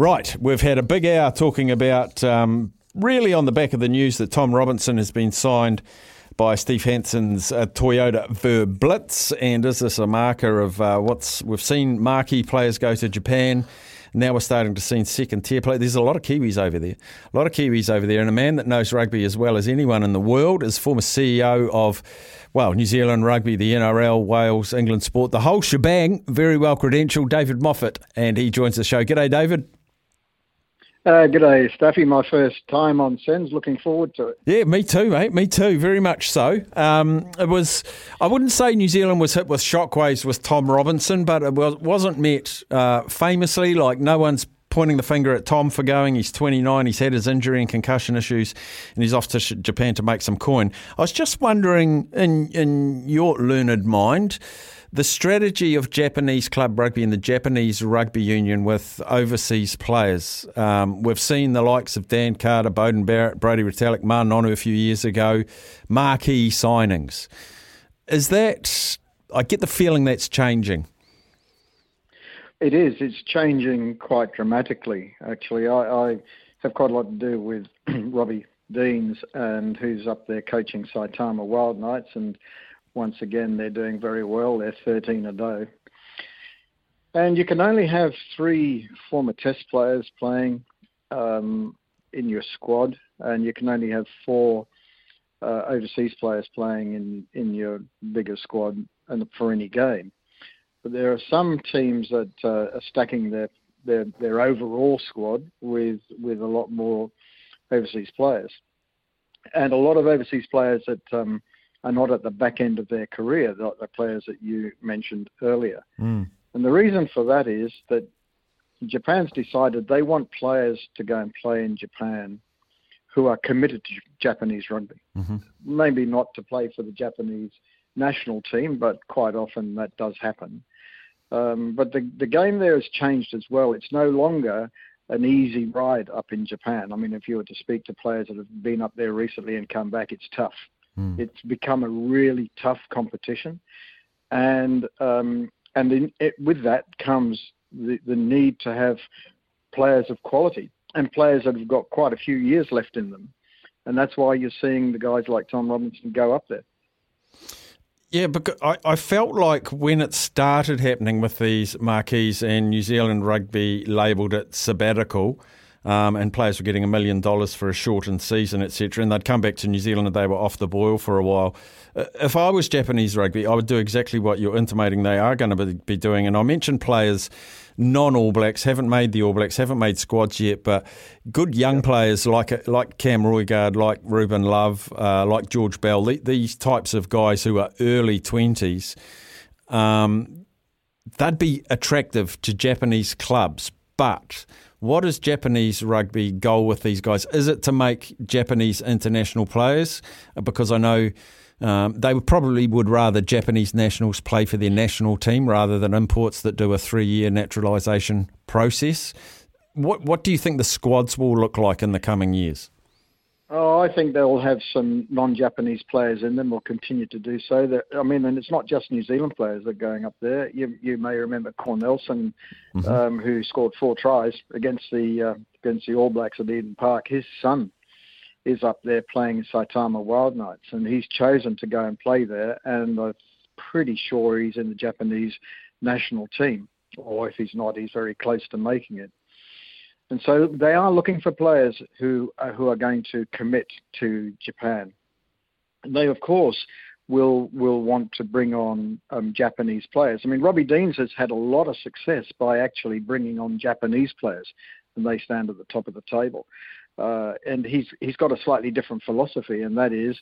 Right, we've had a big hour talking about um, really on the back of the news that Tom Robinson has been signed by Steve Hansen's uh, Toyota Verblitz, and is this a marker of uh, what's we've seen marquee players go to Japan? Now we're starting to see second tier play. There's a lot of Kiwis over there, a lot of Kiwis over there, and a man that knows rugby as well as anyone in the world is former CEO of well, New Zealand rugby, the NRL, Wales, England sport, the whole shebang. Very well credentialed, David Moffett, and he joins the show. G'day, David. Uh, g'day, Staffy. My first time on SENZ. Looking forward to it. Yeah, me too, mate. Me too. Very much so. Um, it was. I wouldn't say New Zealand was hit with shockwaves with Tom Robinson, but it was, wasn't met uh, famously. Like no one's pointing the finger at Tom for going. He's 29. He's had his injury and concussion issues, and he's off to Japan to make some coin. I was just wondering, in in your learned mind the strategy of Japanese club rugby and the Japanese rugby union with overseas players. Um, we've seen the likes of Dan Carter, Beauden Barrett, Brodie Retallick, Ma'a Nonu a few years ago, marquee signings. Is that, I get the feeling that's changing. It is. It's changing quite dramatically, actually. I, I have quite a lot to do with Robbie Deans, and who's up there coaching Saitama Wild Knights, and once again, they're doing very well. They're 13 a day. And you can only have three former test players playing um, in your squad, and you can only have four uh, overseas players playing in, in your bigger squad for any game. But there are some teams that uh, are stacking their, their their overall squad with with a lot more overseas players, and a lot of overseas players that um, are not at the back end of their career, the, the players that you mentioned earlier. Mm. And the reason for that is that Japan's decided they want players to go and play in Japan who are committed to Japanese rugby. Mm-hmm. Maybe not to play for the Japanese national team, but quite often that does happen. Um, but the, the game there has changed as well. It's no longer an easy ride up in Japan. I mean, if you were to speak to players that have been up there recently and come back, it's tough. Mm. It's become a really tough competition, and um, and in, it, with that comes the, the need to have players of quality and players that have got quite a few years left in them, and that's why you're seeing the guys like Tom Robinson go up there. Yeah, because I, I felt like when it started happening with these marquees and New Zealand rugby labelled it sabbatical, um, and players were getting a million dollars for a shortened season, etc. And they'd come back to New Zealand and they were off the boil for a while. If I was Japanese rugby, I would do exactly what you're intimating they are going to be doing. And I mentioned players non All Blacks, haven't made the All Blacks, haven't made squads yet, but good young players like like Cam Roigard, like Ruben Love, uh, like George Bell, these types of guys who are early 20s, um, they'd be attractive to Japanese clubs. But what is Japanese rugby goal with these guys? Is it to make Japanese international players? Because I know um, they probably would rather Japanese nationals play for their national team rather than imports that do a three-year naturalisation process. What what do you think the squads will look like in the coming years? Oh, I think they'll have some non-Japanese players in them. Will continue to do so. That I mean, and it's not just New Zealand players that are going up there. You you may remember Cornelsen, mm-hmm. um, who scored four tries against the uh, against the All Blacks at Eden Park. His son is up there playing Saitama Wild Knights, and he's chosen to go and play there. And I'm pretty sure he's in the Japanese national team, or if he's not, he's very close to making it. And so they are looking for players who uh, who are going to commit to Japan. And they, of course, will will want to bring on um, Japanese players. I mean, Robbie Deans has had a lot of success by actually bringing on Japanese players, and they stand at the top of the table. Uh, and he's he's got a slightly different philosophy, and that is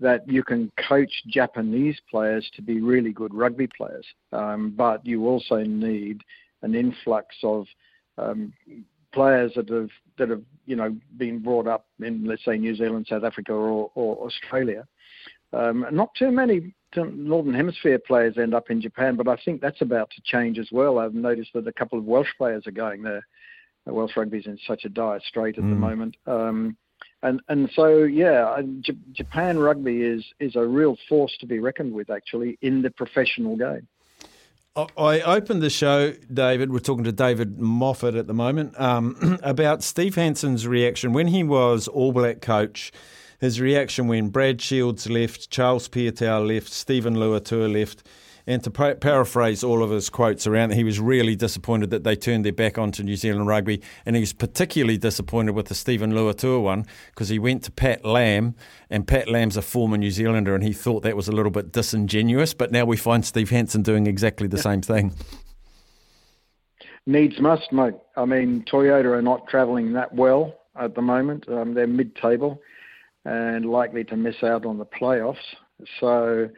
that you can coach Japanese players to be really good rugby players, um, but you also need an influx of um, players that have that have you know been brought up in let's say New Zealand, South Africa, or, or Australia. Um, not too many Northern Hemisphere players end up in Japan, but I think that's about to change as well. I've noticed that a couple of Welsh players are going there. Welsh rugby is in such a dire strait at mm. the moment. Um, and and so yeah, J- Japan rugby is is a real force to be reckoned with actually in the professional game. I opened the show, David. We're talking to David Moffett at the moment um, about Steve Hansen's reaction when he was All Black coach. His reaction when Brad Shields left, Charles Piutau left, Steven Luatua left and to pa- paraphrase all of his quotes around, he was really disappointed that they turned their back onto New Zealand rugby, and he was particularly disappointed with the Steven Luatua one because he went to Pat Lam, and Pat Lam's a former New Zealander, and he thought that was a little bit disingenuous. But now we find Steve Hansen doing exactly the same thing. Needs must, mate. I mean, Toyota are not travelling that well at the moment. Um, they're mid-table and likely to miss out on the playoffs. So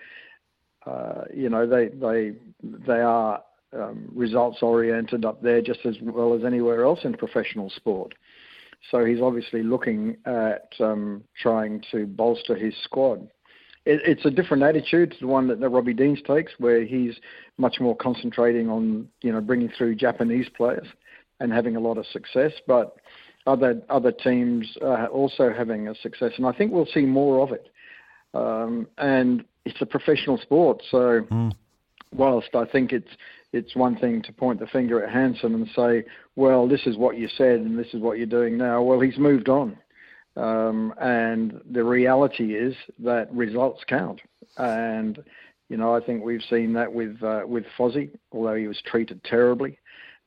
uh, you know, they they they are um, results oriented up there just as well as anywhere else in professional sport. So he's obviously looking at um, trying to bolster his squad. It, it's a different attitude to the one that, that Robbie Deans takes, where he's much more concentrating on you know bringing through Japanese players and having a lot of success. But other other teams are also having a success, and I think we'll see more of it. Um, and it's a professional sport. So, mm. whilst I think it's it's one thing to point the finger at Hansen and say, "Well, this is what you said, and this is what you're doing now." Well, he's moved on, um, and the reality is that results count. And you know, I think we've seen that with uh, with Fozzie, although he was treated terribly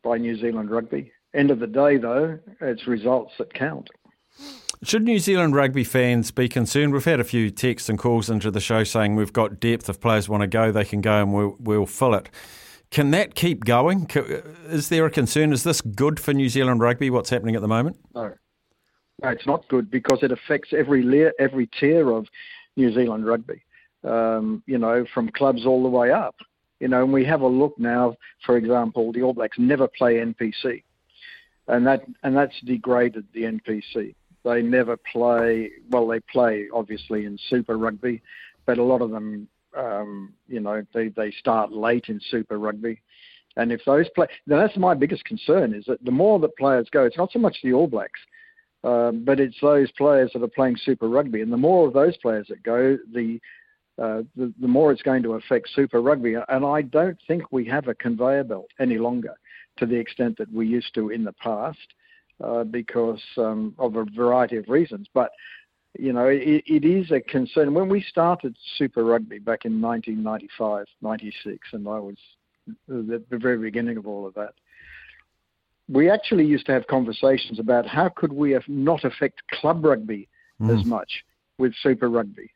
by New Zealand rugby. End of the day, though, it's results that count. Should New Zealand rugby fans be concerned? We've had a few texts and calls into the show saying we've got depth. If players want to go, they can go and we'll, we'll fill it. Can that keep going? Is there a concern? Is this good for New Zealand rugby, what's happening at the moment? No. No, it's not good because it affects every layer, every tier of New Zealand rugby, um, you know, from clubs all the way up. You know, and we have a look now, for example, the All Blacks never play NPC. And that and that's degraded the NPC. They never play. Well, they play obviously in Super Rugby, but a lot of them, um, you know, they they start late in Super Rugby. And if those play, now that's my biggest concern is that the more that players go, it's not so much the All Blacks, um, but it's those players that are playing Super Rugby. And the more of those players that go, the uh, the, the, more it's going to affect Super Rugby. And I don't think we have a conveyor belt any longer to the extent that we used to in the past uh, because um, of a variety of reasons. But you know, it, it is a concern. When we started Super Rugby back in 1995, 96, and I was at the very beginning of all of that, we actually used to have conversations about how could we not affect club rugby mm. as much with Super Rugby.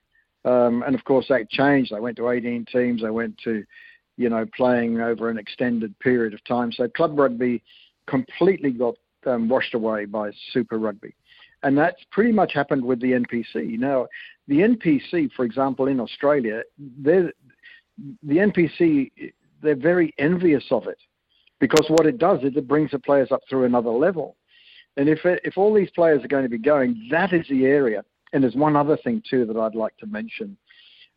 Um, and of course, that changed. I went to 18 teams. I went to, you know, playing over an extended period of time. So club rugby completely got um, washed away by Super Rugby. And that's pretty much happened with the NPC. Now, the NPC, for example, in Australia, the NPC, they're very envious of it because what it does is it brings the players up through another level. And if, it, if all these players are going to be going, that is the area. And there's one other thing, too, that I'd like to mention,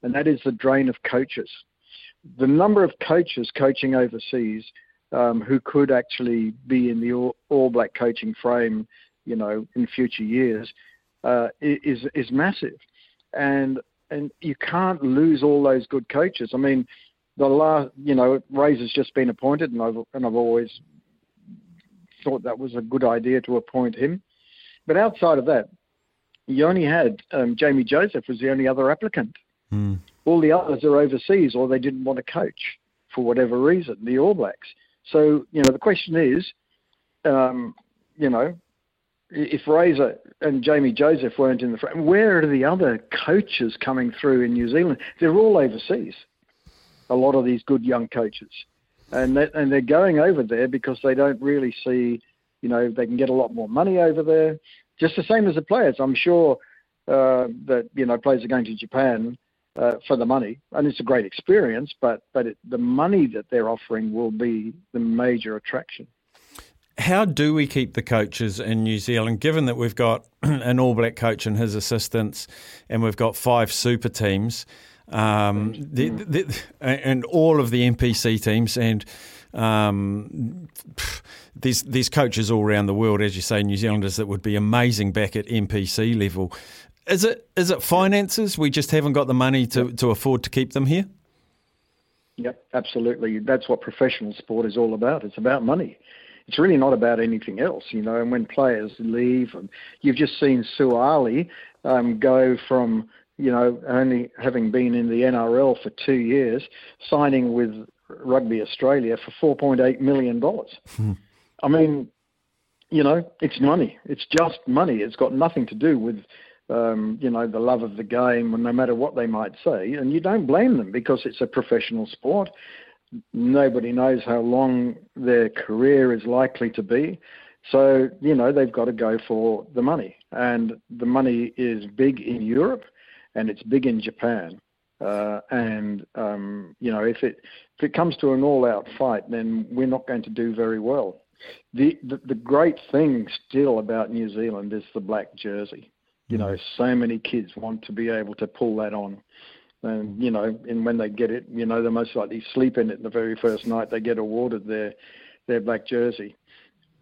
and that is the drain of coaches. The number of coaches coaching overseas um, who could actually be in the all, all, Black coaching frame, you know, in future years, uh, is is massive, and and you can't lose all those good coaches. I mean, the last, you know, Razor's just been appointed, and I've and I've always thought that was a good idea to appoint him. But outside of that, you only had um, Jamie Joseph was the only other applicant. Mm. All the others are overseas, or they didn't want to coach for whatever reason. The All Blacks. So, you know, the question is, um, you know, if Razor and Jamie Joseph weren't in the frame, where are the other coaches coming through in New Zealand? They're all overseas. A lot of these good young coaches, and they, and they're going over there because they don't really see, you know, they can get a lot more money over there. Just the same as the players. I'm sure uh, that you know players are going to Japan uh, for the money, and it's a great experience. But but it, the money that they're offering will be the major attraction. How do we keep the coaches in New Zealand, given that we've got an All Black coach and his assistants, and we've got five super teams, um, the, the, and all of the NPC teams, and um, there's, there's coaches all around the world, as you say, New Zealanders that would be amazing back at NPC level. Is it is it finances? We just haven't got the money to, to afford to keep them here. Yep, absolutely. That's what professional sport is all about. It's about money. It's really not about anything else, you know. And when players leave, and you've just seen Suaalii um, go from, you know, only having been in the NRL for two years, signing with Rugby Australia for $4.8 million. Hmm. I mean, you know, it's money. It's just money. It's got nothing to do with, um, you know, the love of the game, no matter what they might say. And you don't blame them because it's a professional sport. Nobody knows how long their career is likely to be. So, you know, they've got to go for the money. And the money is big in Europe and it's big in Japan. Uh, and um, you know, if it if it comes to an all-out fight, then we're not going to do very well. The, the the great thing still about New Zealand is the black jersey. You know, so many kids want to be able to pull that on, and you know, and when they get it, you know, they most likely sleep in it the very first night they get awarded their their black jersey.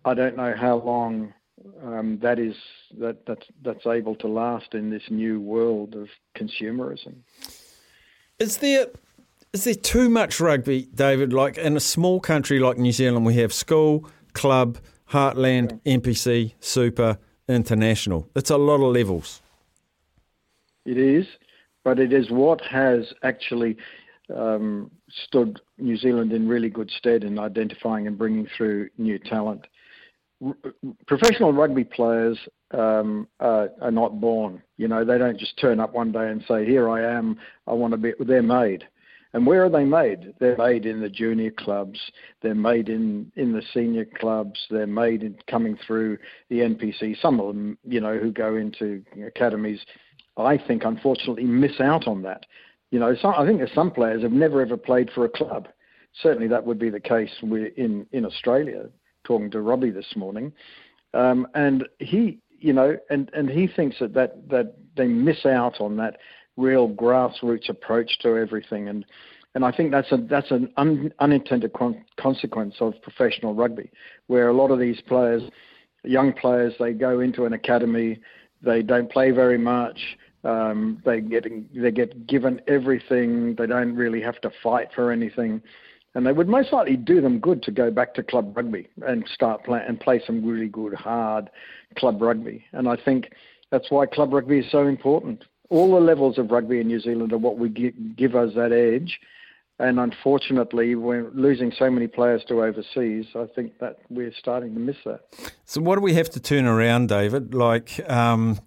I don't know how long um, that is that that's that's able to last in this new world of consumerism. Is there is there too much rugby, David? Like in a small country like New Zealand, we have school, club, heartland, yeah. NPC, super, international. It's a lot of levels. It is, but it is what has actually um, stood New Zealand in really good stead in identifying and bringing through new talent. R- professional rugby players um, are, are, not born. You know, they don't just turn up one day and say, "Here I am. I want to be." They're made. And where are they made? They're made in the junior clubs. They're made in, in the senior clubs. They're made in coming through the NPC. Some of them, you know, who go into academies, I think, unfortunately, miss out on that. You know, I think there's some players have never ever played for a club. Certainly, that would be the case in in Australia. Talking to Robbie this morning, um, and he, you know, and and he thinks that that that they miss out on that real grassroots approach to everything, and and I think that's a that's an un, unintended con- consequence of professional rugby, where a lot of these players, young players, they go into an academy, they don't play very much. Um, they get they get given everything. They don't really have to fight for anything, and they would most likely do them good to go back to club rugby and start play and play some really good hard club rugby. And I think that's why club rugby is so important all the levels of rugby in New Zealand are what we give, us that edge. And unfortunately, we're losing so many players to overseas. I think that we're starting to miss that. So, what do we have to turn around, David? Like, um,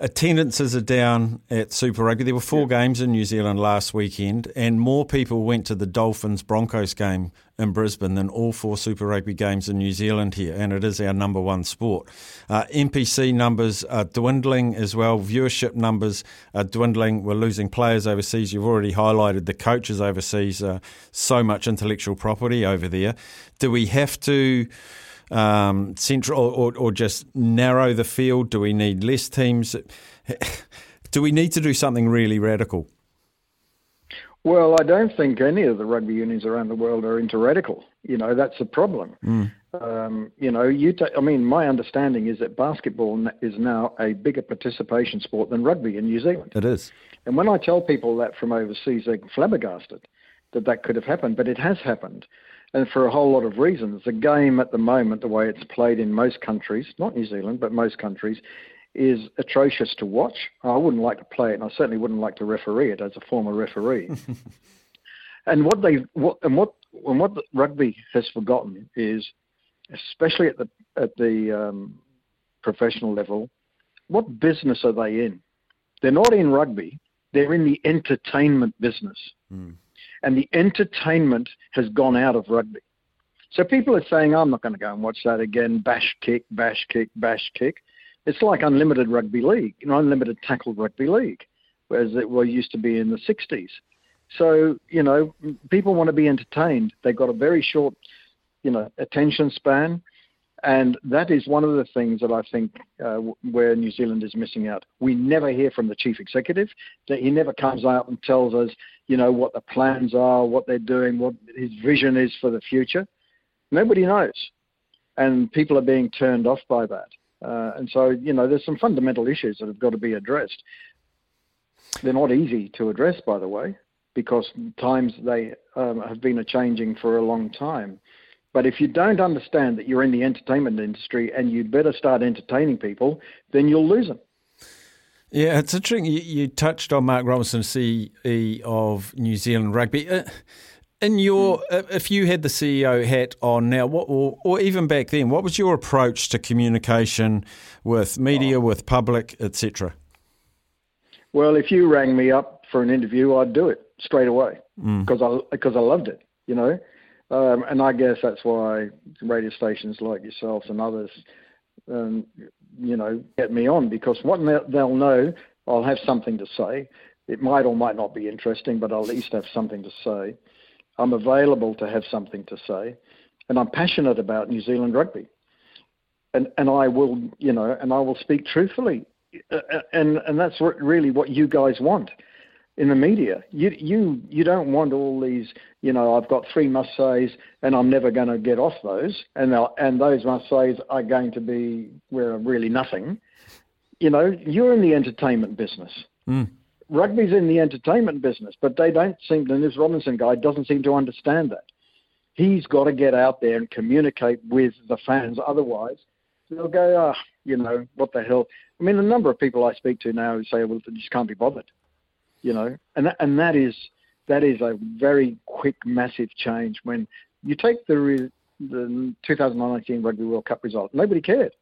Attendances are down at Super Rugby. There were four games in New Zealand last weekend, and more people went to the Dolphins Broncos game in Brisbane than all four Super Rugby games in New Zealand here, and it is our number one sport. Uh, NPC numbers are dwindling as well. Viewership numbers are dwindling. We're losing players overseas. You've already highlighted the coaches overseas. Uh, so much intellectual property over there. Do we have to? Um, central or, or, just narrow the field? Do we need less teams? Do we need to do something really radical? Well, I don't think any of the rugby unions around the world are into radical. You know, that's a problem. Mm. Um, you know, you. Ta- I mean, my understanding is that basketball is now a bigger participation sport than rugby in New Zealand. It is. And when I tell people that from overseas, they're flabbergasted that that could have happened, but it has happened and for a whole lot of reasons. The game at the moment, the way it's played in most countries, not New Zealand, but most countries, is atrocious to watch. I wouldn't like to play it, and I certainly wouldn't like to referee it as a former referee. and what they what and what and what rugby has forgotten is, especially at the at the um, professional level, what business are they in? They're not in rugby. They're in the entertainment business. Mm and the entertainment has gone out of rugby. So people are saying, I'm not going to go and watch that again. Bash kick, bash kick, bash kick. It's like unlimited rugby league, you know, unlimited tackle rugby league, whereas it used to be in the 60s. So, you know, people want to be entertained. They've got a very short, you know, attention span. And that is one of the things that I think uh, where New Zealand is missing out. We never hear from the chief executive. That he never comes out and tells us, you know, what the plans are, what they're doing, what his vision is for the future. Nobody knows, and people are being turned off by that. Uh, and so, you know, there's some fundamental issues that have got to be addressed. They're not easy to address, by the way, because times they um, have been a changing for a long time. But if you don't understand that you're in the entertainment industry and you'd better start entertaining people, then you'll lose them. Yeah, it's interesting. You, you touched on Mark Robinson, CEO of New Zealand Rugby. Uh, in your, uh, if you had the CEO hat on now, what, or, or, even back then, what was your approach to communication with media, oh. with public, etc.? Well, if you rang me up for an interview, I'd do it straight away because mm. I because I loved it, you know. Um, and I guess that's why radio stations like yourselves and others, um, you know, get me on because what they'll know, I'll have something to say. It might or might not be interesting, but I'll at least have something to say. I'm available to have something to say, and I'm passionate about New Zealand rugby, and and I will, you know, and I will speak truthfully, uh, uh, and and that's really what you guys want in the media. You you you don't want all these. You know, I've got three must says, and I'm never going to get off those, and and those must says are going to be where really nothing. You know, you're in the entertainment business. Mm. Rugby's in the entertainment business, but they don't seem. And this Robinson guy doesn't seem to understand that. He's got to get out there and communicate with the fans. Otherwise, they'll go, ah, oh, you know, what the hell. I mean, the number of people I speak to now who say, well, they just can't be bothered you know, and that, and that is that is a very quick, massive change. When you take the the 2019 Rugby World Cup result, nobody cared.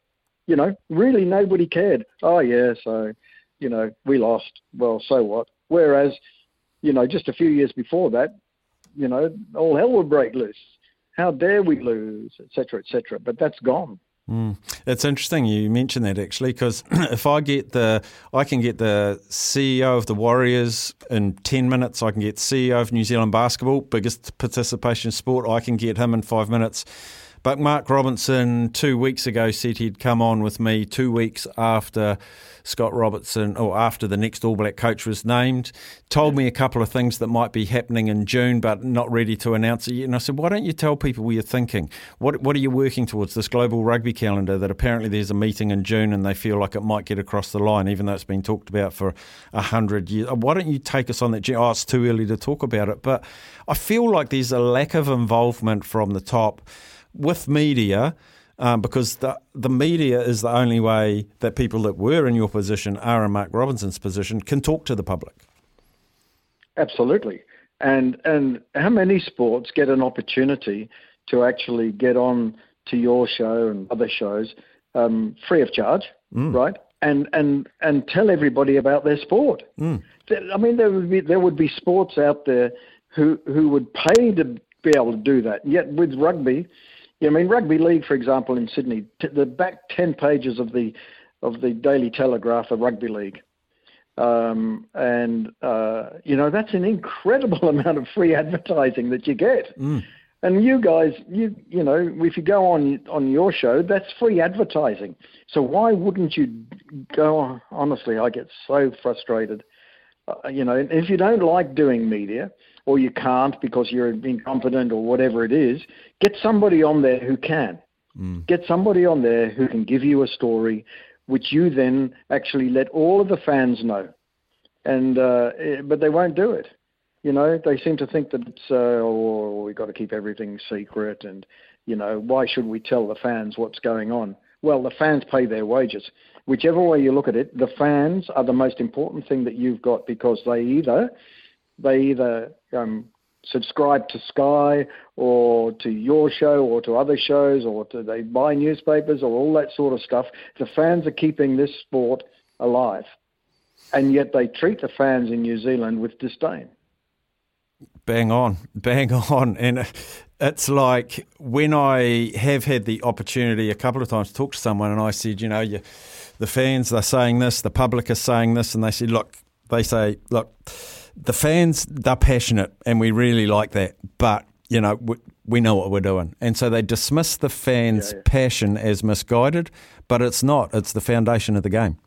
You know, really nobody cared. Oh yeah, so you know we lost. Well, so what? Whereas, you know, just a few years before that, you know, all hell would break loose. How dare we lose, etc., etc. But that's gone. Mm. It's interesting you mentioned that actually, because if I get the, I can get the CEO of the Warriors in ten minutes. I can get CEO of New Zealand basketball, biggest participation sport. I can get him in five minutes. But Mark Robinson two weeks ago said he'd come on with me two weeks after Scott Robertson, or after the next All Black coach was named, told me a couple of things that might be happening in June, but not ready to announce it yet. And I said, why don't you tell people what you're thinking? What What are you working towards? This global rugby calendar that apparently there's a meeting in June and they feel like it might get across the line, even though it's been talked about for a hundred years. Why don't you take us on that? Oh, it's too early to talk about it. But I feel like there's a lack of involvement from the top with media. Um, because the the media is the only way that people that were in your position are in Mark Robinson's position can talk to the public. Absolutely, and and how many sports get an opportunity to actually get on to your show and other shows um, free of charge, mm. right? And and and tell everybody about their sport. Mm. I mean, there would be there would be sports out there who who would pay to be able to do that. Yet with rugby, yeah, I mean rugby league, for example, in Sydney, t- the back ten pages of the of the Daily Telegraph of rugby league, um, and uh, you know that's an incredible amount of free advertising that you get. Mm. And you guys, you you know, if you go on on your show, that's free advertising. So why wouldn't you go? On? Honestly, I get so frustrated. Uh, you know, if you don't like doing media, or you can't because you're incompetent or whatever it is, get somebody on there who can. Mm. Get somebody on there who can give you a story, which you then actually let all of the fans know. And uh, eh, but they won't do it. You know, they seem to think that it's uh, oh, we've got to keep everything secret, and you know, why should we tell the fans what's going on? Well, the fans pay their wages. Whichever way you look at it, the fans are the most important thing that you've got because they either they either um, subscribe to Sky or to your show or to other shows or to they buy newspapers or all that sort of stuff. The fans are keeping this sport alive, and yet they treat the fans in New Zealand with disdain. Bang on, bang on, and it's like when I have had the opportunity a couple of times to talk to someone, and I said, you know, you, the fans they're saying this, the public is saying this, and they said, look, they say, look the fans they're passionate and we really like that, but you know we, we know what we're doing, and so they dismiss the fans' yeah, yeah. passion as misguided, but it's not. It's the foundation of the game.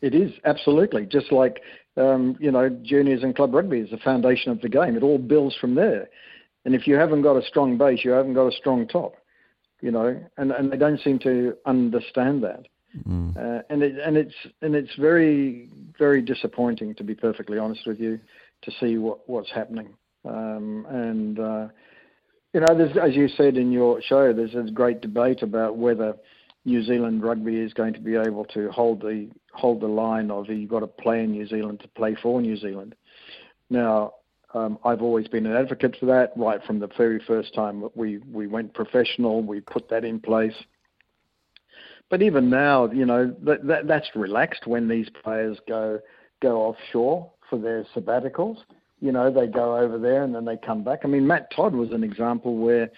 It is absolutely just like um, you know juniors and club rugby is the foundation of the game. It all builds from there, and if you haven't got a strong base, you haven't got a strong top. You know, and and they don't seem to understand that. Mm. Uh, and it, and it's and it's very very disappointing to be perfectly honest with you to see what, what's happening. Um, and uh, you know, there's, as you said in your show, there's a great debate about whether New Zealand rugby is going to be able to hold the hold the line of you've got to play in New Zealand to play for New Zealand. Now, um, I've always been an advocate for that right from the very first time we we went professional. We put that in place. But even now, you know, that, that that's relaxed when these players go go offshore for their sabbaticals. You know, they go over there and then they come back. I mean, Matt Todd was an example where,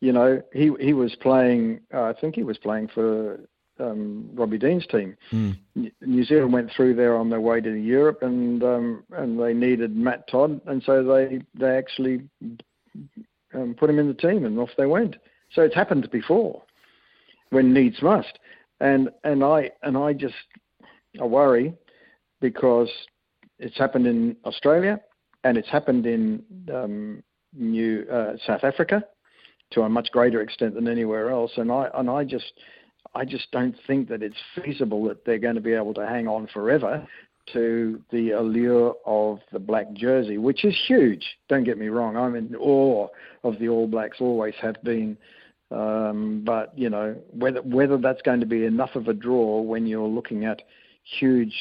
you know, he he was playing. Uh, I think he was playing for um, Robbie Dean's team. Mm. New Zealand went through there on their way to Europe, and um, and they needed Matt Todd, and so they they actually um, put him in the team, and off they went. So it's happened before, when needs must, and and I and I just I worry because it's happened in Australia and it's happened in um, New uh, South Africa to a much greater extent than anywhere else. And I and I just I just don't think that it's feasible that they're going to be able to hang on forever to the allure of the black jersey, which is huge. Don't get me wrong. I'm in awe of the All Blacks, always have been. Um, but you know whether whether that's going to be enough of a draw when you're looking at huge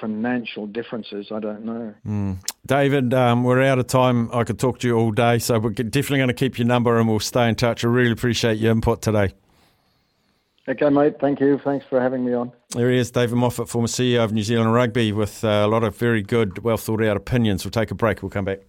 financial differences, I don't know. Mm. David, um, we're out of time. I could talk to you all day, so we're definitely going to keep your number and we'll stay in touch. I really appreciate your input today. Okay, mate. Thank you. Thanks for having me on. There he is, David Moffett, former CEO of New Zealand Rugby, with uh, a lot of very good, well thought out opinions. We'll take a break. We'll come back.